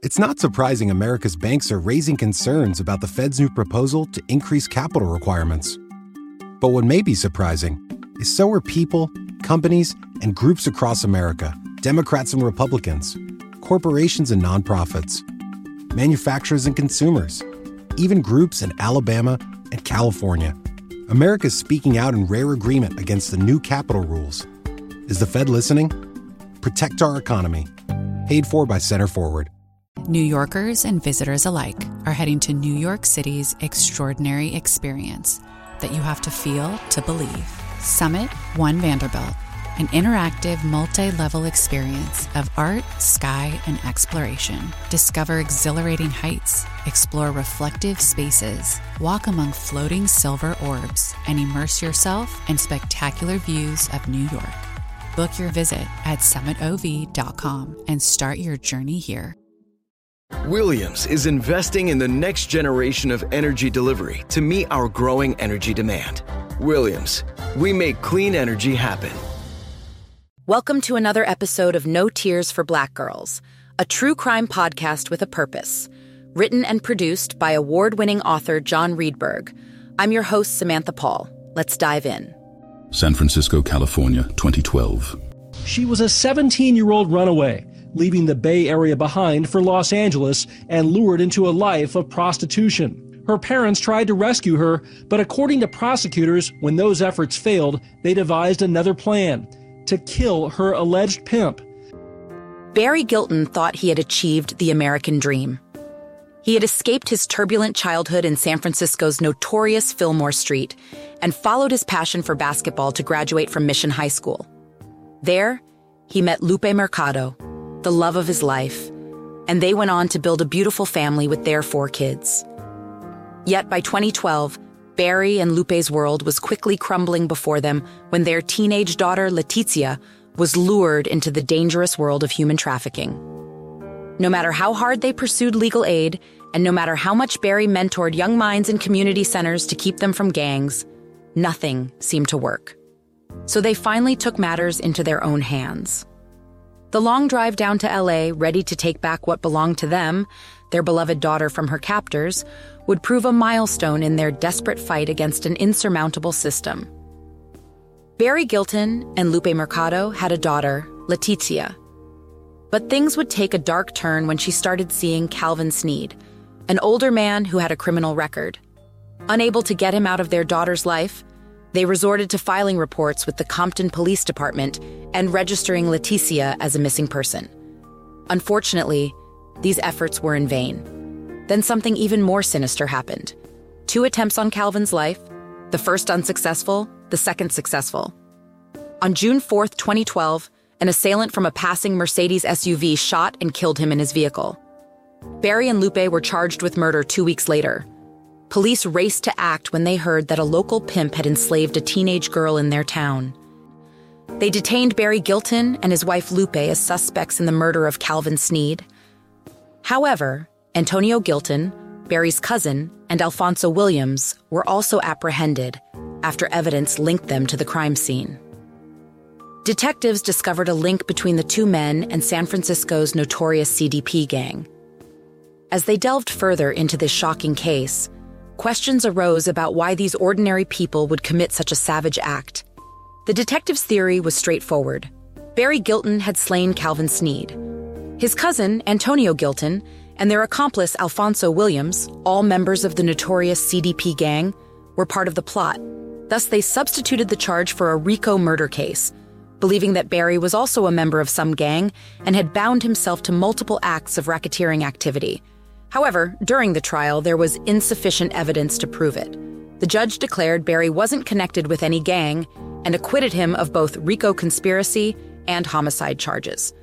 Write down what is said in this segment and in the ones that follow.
It's not surprising America's banks are raising concerns about the Fed's new proposal to increase capital requirements. But what may be surprising is so are people, companies, and groups across America, Democrats and Republicans, corporations and nonprofits, manufacturers and consumers, even groups in Alabama and California. America's speaking out in rare agreement against the new capital rules. Is the Fed listening? Protect our economy. Paid for by Center Forward. New Yorkers and visitors alike are heading to New York City's extraordinary experience that you have to feel to believe. Summit One Vanderbilt, an interactive multi level experience of art, sky, and exploration. Discover exhilarating heights, explore reflective spaces, walk among floating silver orbs, and immerse yourself in spectacular views of New York. Book your visit at summitov.com and start your journey here. Williams is investing in the next generation of energy delivery to meet our growing energy demand. Williams, we make clean energy happen. Welcome to another episode of No Tears for Black Girls, a true crime podcast with a purpose. Written and produced by award winning author John Reedberg. I'm your host, Samantha Paul. Let's dive in. San Francisco, California, 2012. She was a 17 year old runaway, leaving the Bay Area behind for Los Angeles and lured into a life of prostitution. Her parents tried to rescue her, but according to prosecutors, when those efforts failed, they devised another plan to kill her alleged pimp. Barry Gilton thought he had achieved the American dream. He had escaped his turbulent childhood in San Francisco's notorious Fillmore Street and followed his passion for basketball to graduate from Mission High School. There, he met Lupe Mercado, the love of his life, and they went on to build a beautiful family with their four kids. Yet by 2012, Barry and Lupe's world was quickly crumbling before them when their teenage daughter, Letizia, was lured into the dangerous world of human trafficking. No matter how hard they pursued legal aid, and no matter how much Barry mentored young minds in community centers to keep them from gangs, nothing seemed to work. So they finally took matters into their own hands. The long drive down to LA, ready to take back what belonged to them, their beloved daughter from her captors, would prove a milestone in their desperate fight against an insurmountable system. Barry Gilton and Lupe Mercado had a daughter, Letizia. But things would take a dark turn when she started seeing Calvin Sneed, an older man who had a criminal record. Unable to get him out of their daughter's life, they resorted to filing reports with the Compton Police Department and registering Letizia as a missing person. Unfortunately, these efforts were in vain. Then something even more sinister happened. Two attempts on Calvin's life, the first unsuccessful, the second successful. On June 4, 2012, an assailant from a passing Mercedes SUV shot and killed him in his vehicle. Barry and Lupe were charged with murder two weeks later. Police raced to act when they heard that a local pimp had enslaved a teenage girl in their town. They detained Barry Gilton and his wife Lupe as suspects in the murder of Calvin Sneed. However, Antonio Gilton, Barry's cousin, and Alfonso Williams were also apprehended after evidence linked them to the crime scene. Detectives discovered a link between the two men and San Francisco's notorious CDP gang. As they delved further into this shocking case, questions arose about why these ordinary people would commit such a savage act. The detective's theory was straightforward Barry Gilton had slain Calvin Sneed. His cousin, Antonio Gilton, and their accomplice, Alfonso Williams, all members of the notorious CDP gang, were part of the plot. Thus, they substituted the charge for a RICO murder case, believing that Barry was also a member of some gang and had bound himself to multiple acts of racketeering activity. However, during the trial, there was insufficient evidence to prove it. The judge declared Barry wasn't connected with any gang and acquitted him of both RICO conspiracy and homicide charges.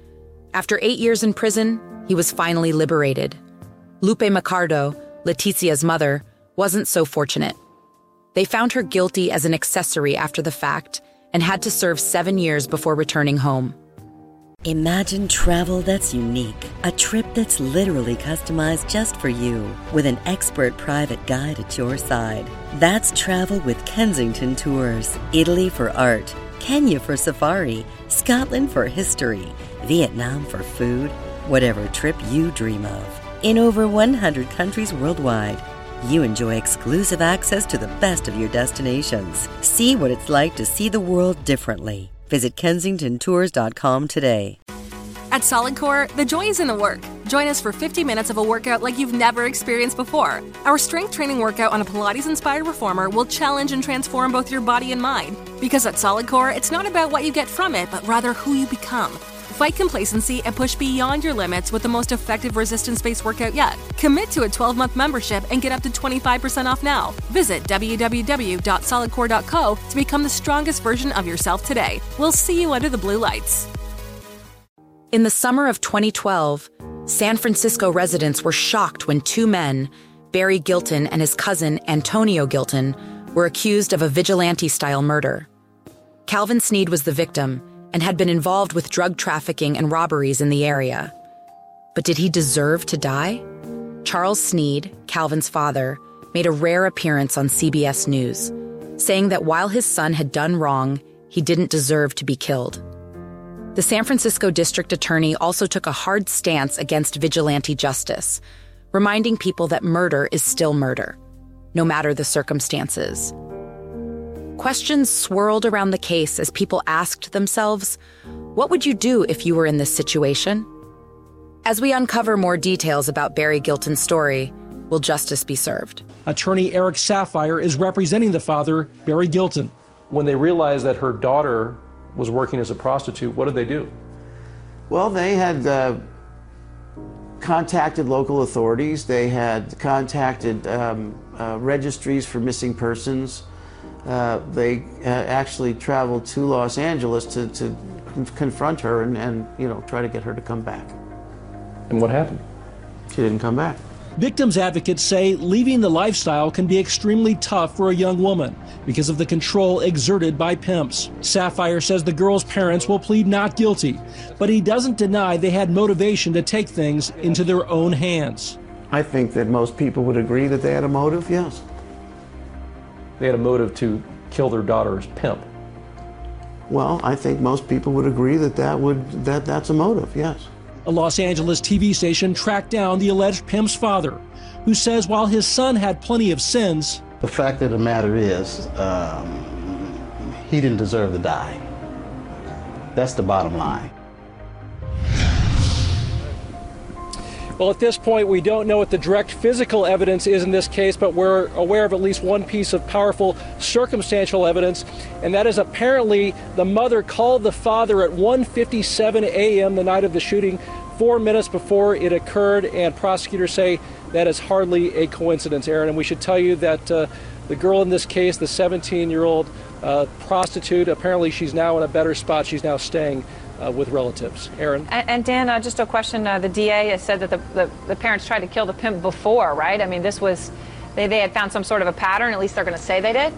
After eight years in prison, he was finally liberated. Lupe Mercado, Leticia's mother, wasn't so fortunate. They found her guilty as an accessory after the fact and had to serve seven years before returning home. Imagine travel that's unique, a trip that's literally customized just for you, with an expert private guide at your side. That's travel with Kensington Tours. Italy for art, Kenya for safari, Scotland for history, Vietnam for food. whatever trip you dream of. In over 100 countries worldwide, you enjoy exclusive access to the best of your destinations. See what it's like to see the world differently. Visit kensingtontours.com today. At Solid Core, the joy is in the work. Join us for 50 minutes of a workout like you've never experienced before. Our strength training workout on a Pilates inspired reformer will challenge and transform both your body and mind. Because at Solid Core, it's not about what you get from it, but rather who you become. Fight complacency and push beyond your limits with the most effective resistance based workout yet. Commit to a 12 month membership and get up to 25% off now. Visit www.solidcore.co to become the strongest version of yourself today. We'll see you under the blue lights. In the summer of 2012, San Francisco residents were shocked when two men, Barry Gilton and his cousin Antonio Gilton, were accused of a vigilante style murder. Calvin Sneed was the victim and had been involved with drug trafficking and robberies in the area. But did he deserve to die? Charles Sneed, Calvin's father, made a rare appearance on CBS News, saying that while his son had done wrong, he didn't deserve to be killed. The San Francisco district attorney also took a hard stance against vigilante justice, reminding people that murder is still murder, no matter the circumstances. Questions swirled around the case as people asked themselves, what would you do if you were in this situation? As we uncover more details about Barry Gilton's story, will justice be served? Attorney Eric Safire is representing the father, Barry Gilton. When they realized that her daughter was working as a prostitute, what did they do? Well, they had uh, contacted local authorities. They had contacted um, uh, registries for missing persons. Uh, they uh, actually traveled to Los Angeles to, to confront her and, and, you know, try to get her to come back. And what happened? She didn't come back. Victims advocates say leaving the lifestyle can be extremely tough for a young woman because of the control exerted by pimps. Safire says the girl's parents will plead not guilty, but he doesn't deny they had motivation to take things into their own hands. I think that most people would agree that they had a motive, yes. They had a motive to kill their daughter's pimp. Well, I think most people would agree that that would that that's a motive, yes. A Los Angeles TV station tracked down the alleged pimp's father, who says while his son had plenty of sins, the fact of the matter is, um, he didn't deserve to die. That's the bottom line. Well, at this point, we don't know what the direct physical evidence is in this case, but we're aware of at least one piece of powerful circumstantial evidence, and that is apparently the mother called the father at 1:57 a.m. the night of the shooting, four minutes before it occurred, and prosecutors say that is hardly a coincidence, Aaron. And we should tell you that uh, the girl in this case, the 17-year-old uh, prostitute, apparently she's now in a better spot. She's now staying uh, with relatives. Aaron? And, and Dan, uh, just a question. Uh, the DA has said that the, the, the, parents tried to kill the pimp before, right? I mean, this was, they, they had found some sort of a pattern. At least they're going to say they did.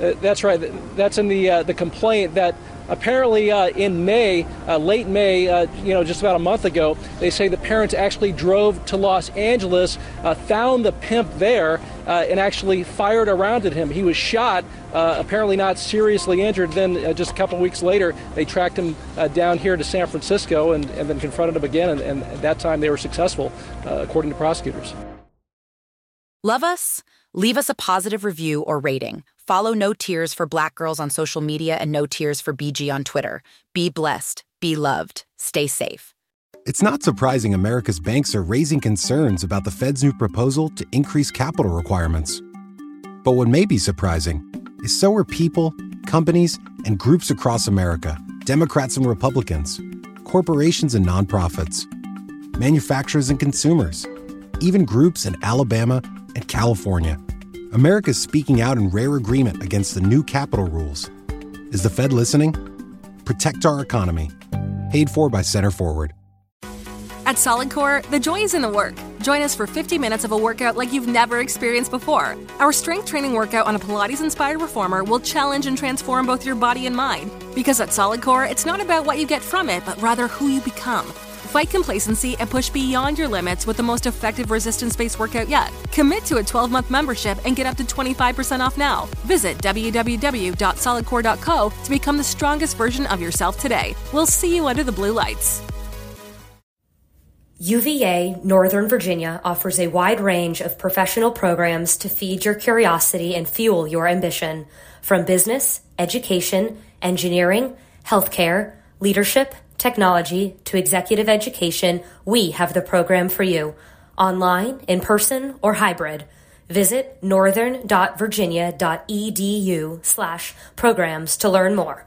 Uh, that's right. That's in the uh, the complaint that apparently uh, in May, uh, late May, uh, you know, just about a month ago, they say the parents actually drove to Los Angeles, uh, found the pimp there, uh, and actually fired around at him. He was shot, uh, apparently not seriously injured. Then just a couple weeks later, they tracked him down here to San Francisco and, and then confronted him again, and, and, at that time they were successful, according to prosecutors. Love us? Leave us a positive review or rating. Follow No Tears for Black Girls on social media and No Tears for BG on Twitter. Be blessed, be loved, stay safe. It's not surprising America's banks are raising concerns about the Fed's new proposal to increase capital requirements. But what may be surprising is so are people, companies, and groups across America, Democrats and Republicans, corporations and nonprofits, manufacturers and consumers, even groups in Alabama and California. America is speaking out in rare agreement against the new capital rules. Is the Fed listening? Protect our economy. Paid for by Center Forward. At Solid Core, the joy is in the work. Join us for 50 minutes of a workout like you've never experienced before. Our strength training workout on a Pilates inspired reformer will challenge and transform both your body and mind. Because at Solid Core, it's not about what you get from it, but rather who you become. Fight complacency and push beyond your limits with the most effective resistance based workout yet. Commit to a 12 month membership and get up to 25% off now. Visit www.solidcore.co to become the strongest version of yourself today. We'll see you under the blue lights. UVA Northern Virginia offers a wide range of professional programs to feed your curiosity and fuel your ambition. From business, education, engineering, healthcare, leadership, technology, to executive education, we have the program for you. Online, in person, or hybrid. Visit northern.virginia.edu slash programs to learn more.